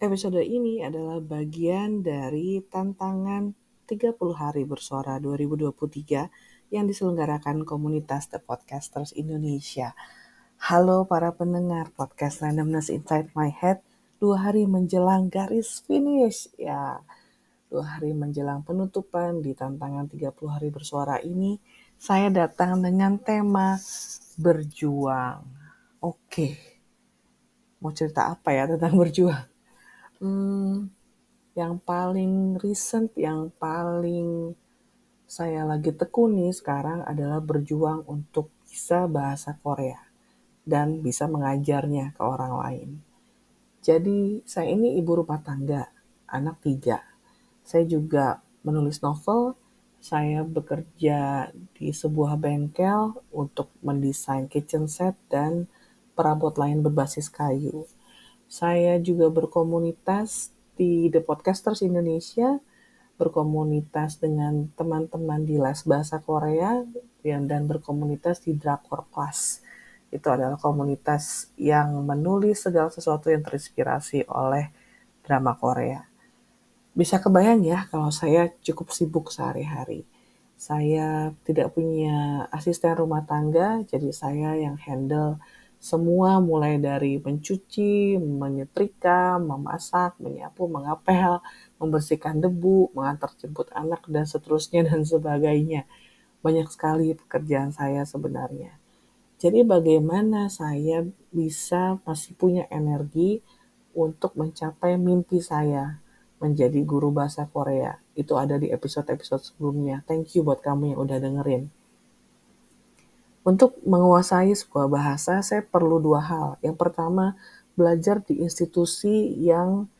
Episode ini adalah bagian dari tantangan 30 hari bersuara 2023 yang diselenggarakan komunitas The Podcasters Indonesia. Halo para pendengar podcast Randomness Inside My Head, dua hari menjelang garis finish. Ya, dua hari menjelang penutupan di tantangan 30 hari bersuara ini, saya datang dengan tema berjuang. Oke, mau cerita apa ya tentang berjuang? Hmm, yang paling recent, yang paling saya lagi tekuni sekarang adalah berjuang untuk bisa bahasa Korea dan bisa mengajarnya ke orang lain. Jadi saya ini ibu rumah tangga, anak tiga. Saya juga menulis novel, saya bekerja di sebuah bengkel untuk mendesain kitchen set dan perabot lain berbasis kayu. Saya juga berkomunitas di The Podcasters Indonesia, berkomunitas dengan teman-teman di les bahasa Korea, dan berkomunitas di Drakor Class. Itu adalah komunitas yang menulis segala sesuatu yang terinspirasi oleh drama Korea. Bisa kebayang ya kalau saya cukup sibuk sehari-hari. Saya tidak punya asisten rumah tangga, jadi saya yang handle semua mulai dari mencuci, menyetrika, memasak, menyapu, mengapel, membersihkan debu, mengantar jemput anak, dan seterusnya dan sebagainya. Banyak sekali pekerjaan saya sebenarnya. Jadi bagaimana saya bisa masih punya energi untuk mencapai mimpi saya menjadi guru bahasa Korea. Itu ada di episode-episode sebelumnya. Thank you buat kamu yang udah dengerin. Untuk menguasai sebuah bahasa, saya perlu dua hal. Yang pertama, belajar di institusi yang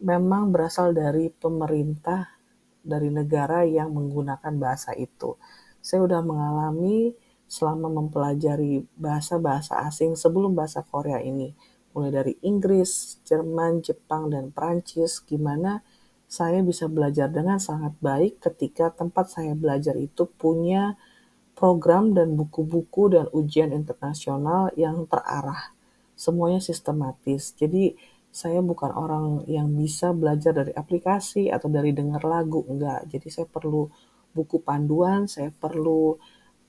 memang berasal dari pemerintah, dari negara yang menggunakan bahasa itu. Saya sudah mengalami selama mempelajari bahasa-bahasa asing sebelum bahasa Korea ini. Mulai dari Inggris, Jerman, Jepang, dan Prancis, gimana saya bisa belajar dengan sangat baik ketika tempat saya belajar itu punya program dan buku-buku dan ujian internasional yang terarah. Semuanya sistematis. Jadi saya bukan orang yang bisa belajar dari aplikasi atau dari dengar lagu, enggak. Jadi saya perlu buku panduan, saya perlu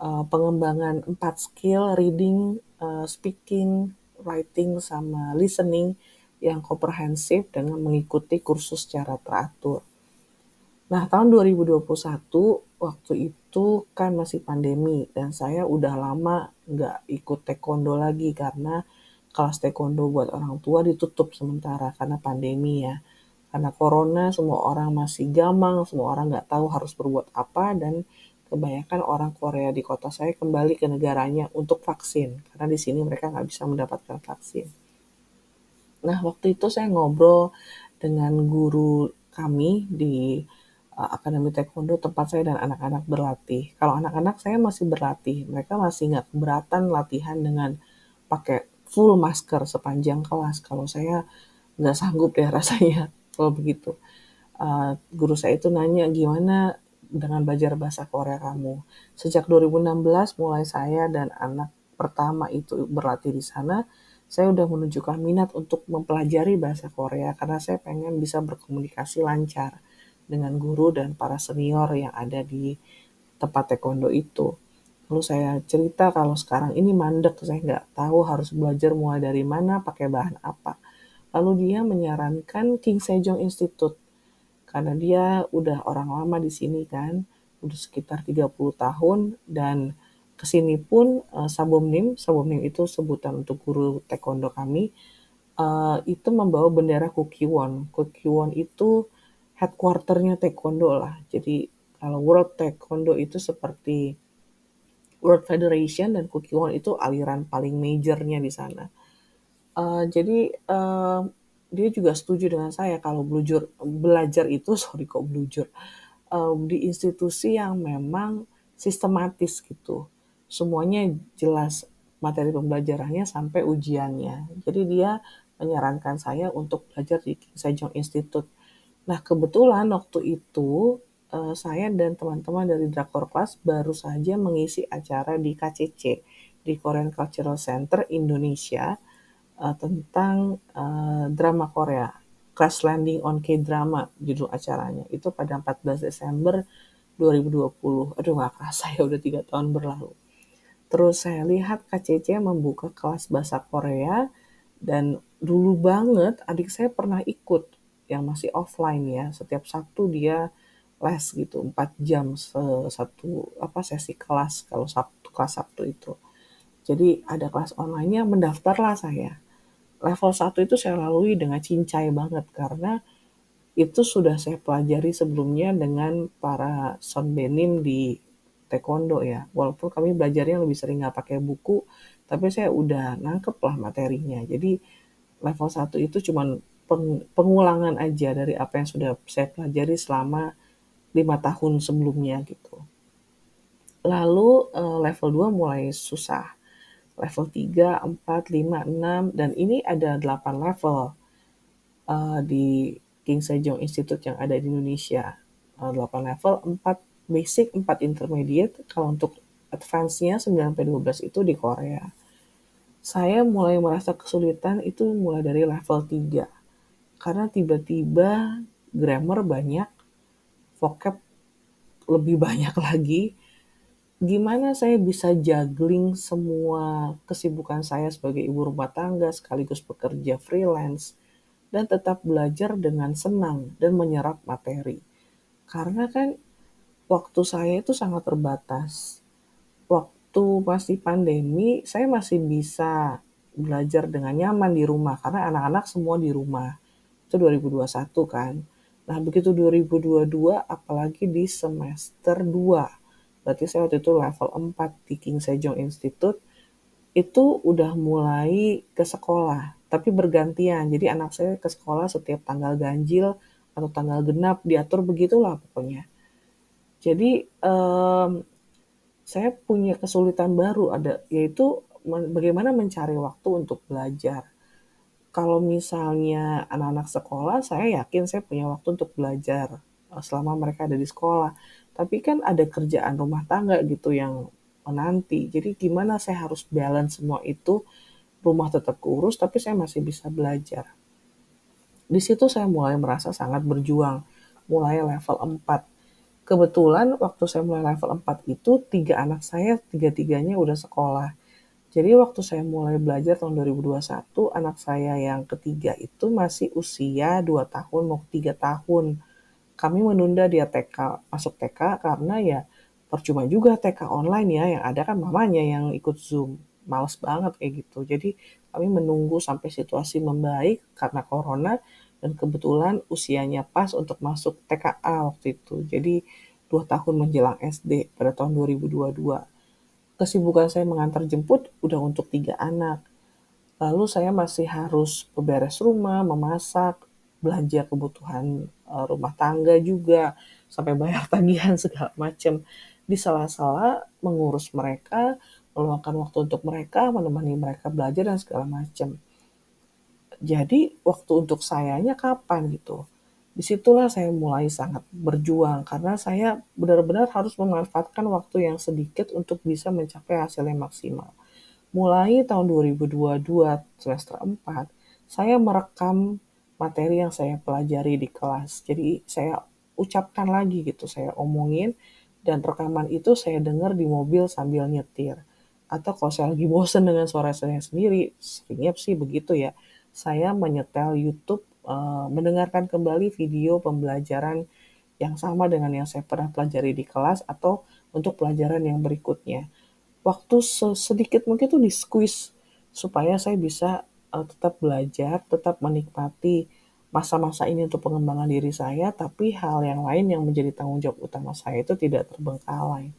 uh, pengembangan empat skill, reading, uh, speaking, writing, sama listening yang komprehensif dengan mengikuti kursus secara teratur. Nah, tahun 2021 waktu itu kan masih pandemi dan saya udah lama nggak ikut taekwondo lagi karena kelas taekwondo buat orang tua ditutup sementara karena pandemi ya. Karena corona semua orang masih gamang, semua orang nggak tahu harus berbuat apa dan kebanyakan orang Korea di kota saya kembali ke negaranya untuk vaksin karena di sini mereka nggak bisa mendapatkan vaksin. Nah waktu itu saya ngobrol dengan guru kami di uh, Akademi Taekwondo tempat saya dan anak-anak berlatih. Kalau anak-anak saya masih berlatih, mereka masih nggak keberatan latihan dengan pakai full masker sepanjang kelas. Kalau saya nggak sanggup deh rasanya kalau begitu. Uh, guru saya itu nanya gimana dengan belajar bahasa Korea kamu. Sejak 2016 mulai saya dan anak pertama itu berlatih di sana, saya udah menunjukkan minat untuk mempelajari bahasa Korea karena saya pengen bisa berkomunikasi lancar dengan guru dan para senior yang ada di tempat taekwondo itu. Lalu saya cerita kalau sekarang ini mandek, saya nggak tahu harus belajar mulai dari mana, pakai bahan apa. Lalu dia menyarankan King Sejong Institute, karena dia udah orang lama di sini kan, udah sekitar 30 tahun, dan ke sini pun uh, Sabomnim, Sabomnim itu sebutan untuk guru taekwondo kami, uh, itu membawa bendera Kukiwon. Kukiwon itu headquarternya taekwondo lah. Jadi kalau World Taekwondo itu seperti World Federation dan Kukiwon itu aliran paling majornya di sana. Uh, jadi uh, dia juga setuju dengan saya kalau belajar belajar itu sorry kok belajar uh, di institusi yang memang sistematis gitu. Semuanya jelas materi pembelajarannya sampai ujiannya. Jadi dia menyarankan saya untuk belajar di King Sejong Institute Nah, kebetulan waktu itu uh, saya dan teman-teman dari Drakor Class baru saja mengisi acara di KCC, di Korean Cultural Center Indonesia, uh, tentang uh, drama Korea. Crash Landing on K-Drama judul acaranya. Itu pada 14 Desember 2020. Aduh gak kerasa ya udah tiga tahun berlalu. Terus saya lihat KCC membuka kelas bahasa Korea dan dulu banget adik saya pernah ikut yang masih offline ya. Setiap Sabtu dia les gitu 4 jam satu apa sesi kelas kalau Sabtu kelas Sabtu itu. Jadi ada kelas online-nya mendaftarlah saya. Level 1 itu saya lalui dengan cincai banget karena itu sudah saya pelajari sebelumnya dengan para sonbenim di taekwondo ya. Walaupun kami belajarnya lebih sering nggak pakai buku, tapi saya udah nangkep lah materinya. Jadi level 1 itu cuma pengulangan aja dari apa yang sudah saya pelajari selama lima tahun sebelumnya gitu. Lalu eh, level 2 mulai susah level 3, 4, 5, 6, dan ini ada 8 level uh, di King Sejong Institute yang ada di Indonesia. Uh, 8 level, 4 basic, 4 intermediate. Kalau untuk advance-nya 9-12 itu di Korea. Saya mulai merasa kesulitan itu mulai dari level 3. Karena tiba-tiba grammar banyak, vocab lebih banyak lagi, gimana saya bisa juggling semua kesibukan saya sebagai ibu rumah tangga sekaligus bekerja freelance dan tetap belajar dengan senang dan menyerap materi. Karena kan waktu saya itu sangat terbatas. Waktu masih pandemi, saya masih bisa belajar dengan nyaman di rumah karena anak-anak semua di rumah. Itu 2021 kan. Nah, begitu 2022 apalagi di semester 2 berarti saya waktu itu level 4 di King Sejong Institute, itu udah mulai ke sekolah, tapi bergantian. Jadi anak saya ke sekolah setiap tanggal ganjil atau tanggal genap, diatur begitulah pokoknya. Jadi um, saya punya kesulitan baru ada yaitu bagaimana mencari waktu untuk belajar. Kalau misalnya anak-anak sekolah, saya yakin saya punya waktu untuk belajar eh, selama mereka ada di sekolah. Tapi kan ada kerjaan rumah tangga gitu yang menanti. Jadi gimana saya harus balance semua itu, rumah tetap keurus, tapi saya masih bisa belajar. Di situ saya mulai merasa sangat berjuang, mulai level 4. Kebetulan waktu saya mulai level 4 itu, tiga anak saya, tiga-tiganya udah sekolah. Jadi waktu saya mulai belajar tahun 2021, anak saya yang ketiga itu masih usia 2 tahun mau 3 tahun. Kami menunda dia TK masuk TK karena ya percuma juga TK online ya yang ada kan mamanya yang ikut Zoom. Males banget kayak gitu. Jadi kami menunggu sampai situasi membaik karena corona dan kebetulan usianya pas untuk masuk TKA waktu itu. Jadi dua tahun menjelang SD pada tahun 2022 kesibukan saya mengantar jemput udah untuk tiga anak. Lalu saya masih harus beberes rumah memasak belanja kebutuhan uh, rumah tangga juga sampai bayar tagihan segala macam di sela-sela mengurus mereka meluangkan waktu untuk mereka menemani mereka belajar dan segala macam jadi waktu untuk sayanya kapan gitu di situlah saya mulai sangat berjuang karena saya benar-benar harus memanfaatkan waktu yang sedikit untuk bisa mencapai hasil yang maksimal mulai tahun 2022 semester 4 saya merekam materi yang saya pelajari di kelas. Jadi saya ucapkan lagi gitu, saya omongin dan rekaman itu saya dengar di mobil sambil nyetir. Atau kalau saya lagi bosen dengan suara saya sendiri, seringnya sih begitu ya. Saya menyetel YouTube, uh, mendengarkan kembali video pembelajaran yang sama dengan yang saya pernah pelajari di kelas atau untuk pelajaran yang berikutnya. Waktu sedikit mungkin tuh di squeeze supaya saya bisa uh, tetap belajar, tetap menikmati masa-masa ini untuk pengembangan diri saya, tapi hal yang lain yang menjadi tanggung jawab utama saya itu tidak terbengkalai.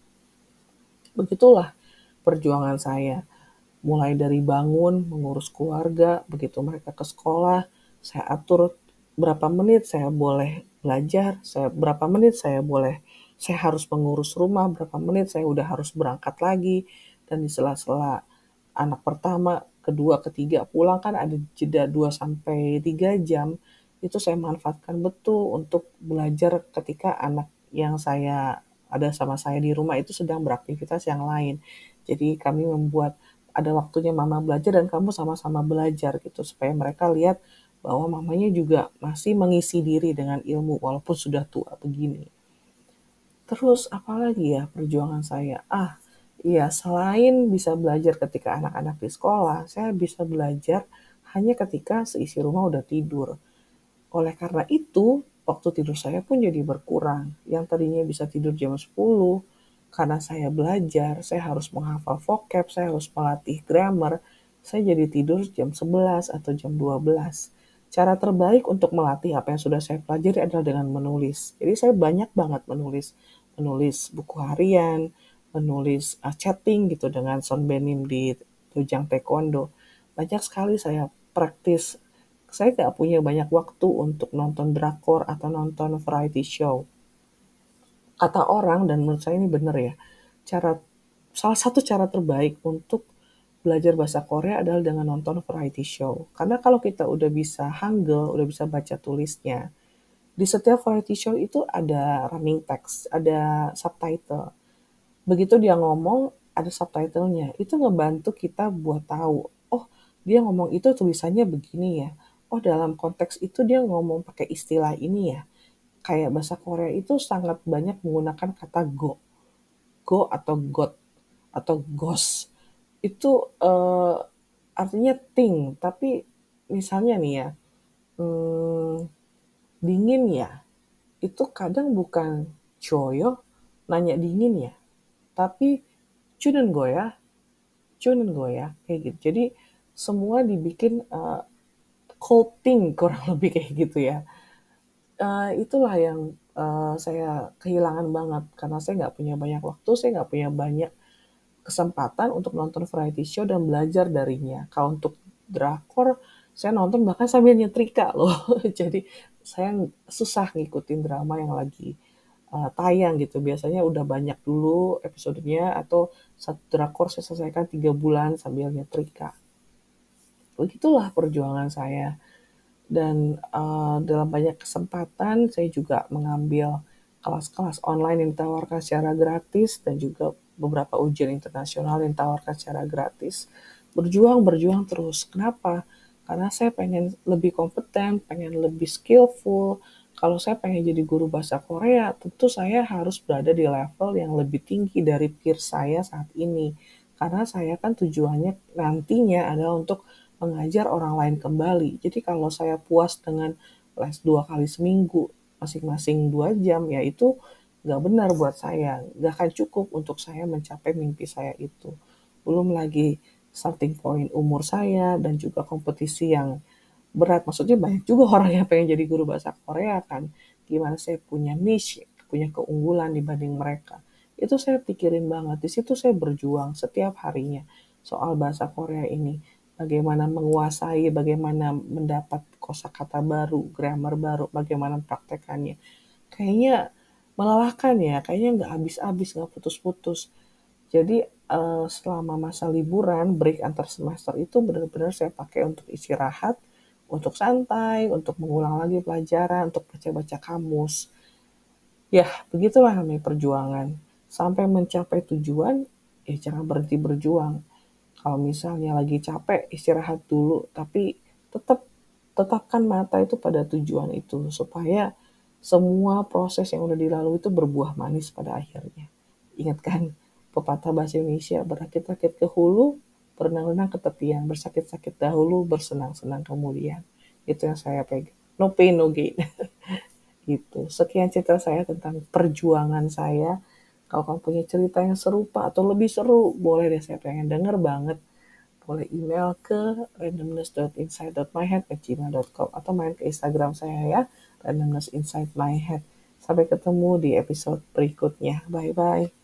Begitulah perjuangan saya. Mulai dari bangun, mengurus keluarga, begitu mereka ke sekolah, saya atur berapa menit saya boleh belajar, saya berapa menit saya boleh, saya harus mengurus rumah, berapa menit saya udah harus berangkat lagi, dan di sela-sela anak pertama kedua, ketiga pulang kan ada jeda 2 sampai 3 jam. Itu saya manfaatkan betul untuk belajar ketika anak yang saya ada sama saya di rumah itu sedang beraktivitas yang lain. Jadi kami membuat ada waktunya mama belajar dan kamu sama-sama belajar gitu supaya mereka lihat bahwa mamanya juga masih mengisi diri dengan ilmu walaupun sudah tua begini. Terus apalagi ya perjuangan saya? Ah, iya selain bisa belajar ketika anak-anak di sekolah, saya bisa belajar hanya ketika seisi rumah udah tidur. Oleh karena itu, waktu tidur saya pun jadi berkurang. Yang tadinya bisa tidur jam 10, karena saya belajar, saya harus menghafal vocab, saya harus melatih grammar, saya jadi tidur jam 11 atau jam 12. Cara terbaik untuk melatih apa yang sudah saya pelajari adalah dengan menulis. Jadi saya banyak banget menulis. Menulis buku harian, menulis uh, chatting gitu dengan Son Benim di Dojang Taekwondo. Banyak sekali saya praktis. Saya nggak punya banyak waktu untuk nonton drakor atau nonton variety show. Kata orang, dan menurut saya ini benar ya, cara salah satu cara terbaik untuk belajar bahasa Korea adalah dengan nonton variety show. Karena kalau kita udah bisa Hangul, udah bisa baca tulisnya, di setiap variety show itu ada running text, ada subtitle. Begitu dia ngomong, ada subtitlenya. Itu ngebantu kita buat tahu, oh dia ngomong itu tulisannya begini ya. Oh dalam konteks itu dia ngomong pakai istilah ini ya. Kayak bahasa Korea itu sangat banyak menggunakan kata go. Go atau got atau gos itu uh, artinya ting, tapi misalnya nih ya, hmm, dingin ya, itu kadang bukan coyo nanya dingin ya, tapi cunen ya, cunen ya, kayak gitu. Jadi semua dibikin uh, cold thing kurang lebih kayak gitu ya. Uh, itulah yang uh, saya kehilangan banget karena saya nggak punya banyak waktu, saya nggak punya banyak kesempatan untuk nonton variety show dan belajar darinya. Kalau untuk drakor, saya nonton bahkan sambil nyetrika loh. Jadi saya susah ngikutin drama yang lagi uh, tayang gitu. Biasanya udah banyak dulu episodenya atau satu drakor saya selesaikan tiga bulan sambil nyetrika. Begitulah perjuangan saya. Dan uh, dalam banyak kesempatan saya juga mengambil kelas-kelas online yang ditawarkan secara gratis dan juga beberapa ujian internasional yang tawarkan secara gratis. Berjuang, berjuang terus. Kenapa? Karena saya pengen lebih kompeten, pengen lebih skillful. Kalau saya pengen jadi guru bahasa Korea, tentu saya harus berada di level yang lebih tinggi dari peer saya saat ini. Karena saya kan tujuannya nantinya adalah untuk mengajar orang lain kembali. Jadi kalau saya puas dengan les dua kali seminggu, masing-masing dua jam, ya itu nggak benar buat saya, nggak akan cukup untuk saya mencapai mimpi saya itu. Belum lagi starting point umur saya dan juga kompetisi yang berat. Maksudnya banyak juga orang yang pengen jadi guru bahasa Korea kan. Gimana saya punya niche, punya keunggulan dibanding mereka. Itu saya pikirin banget. Di situ saya berjuang setiap harinya soal bahasa Korea ini. Bagaimana menguasai, bagaimana mendapat kosakata baru, grammar baru, bagaimana praktekannya. Kayaknya melelahkan ya, kayaknya nggak habis-habis, nggak putus-putus. Jadi uh, selama masa liburan, break antar semester itu benar-benar saya pakai untuk istirahat, untuk santai, untuk mengulang lagi pelajaran, untuk baca-baca kamus. Ya, begitulah namanya perjuangan. Sampai mencapai tujuan, ya jangan berhenti berjuang. Kalau misalnya lagi capek, istirahat dulu, tapi tetap tetapkan mata itu pada tujuan itu supaya semua proses yang udah dilalui itu berbuah manis pada akhirnya. Ingat kan, pepatah bahasa Indonesia, berakit-rakit ke hulu, berenang-renang ke tepian, bersakit-sakit dahulu, bersenang-senang kemudian. Itu yang saya pegang. No pain, no gain. gitu. Sekian cerita saya tentang perjuangan saya. Kalau kamu punya cerita yang serupa atau lebih seru, boleh deh saya pengen denger banget. Boleh email ke randomness.insight.myhead.gmail.com atau main ke Instagram saya ya Randomness Inside My Head. Sampai ketemu di episode berikutnya. Bye-bye.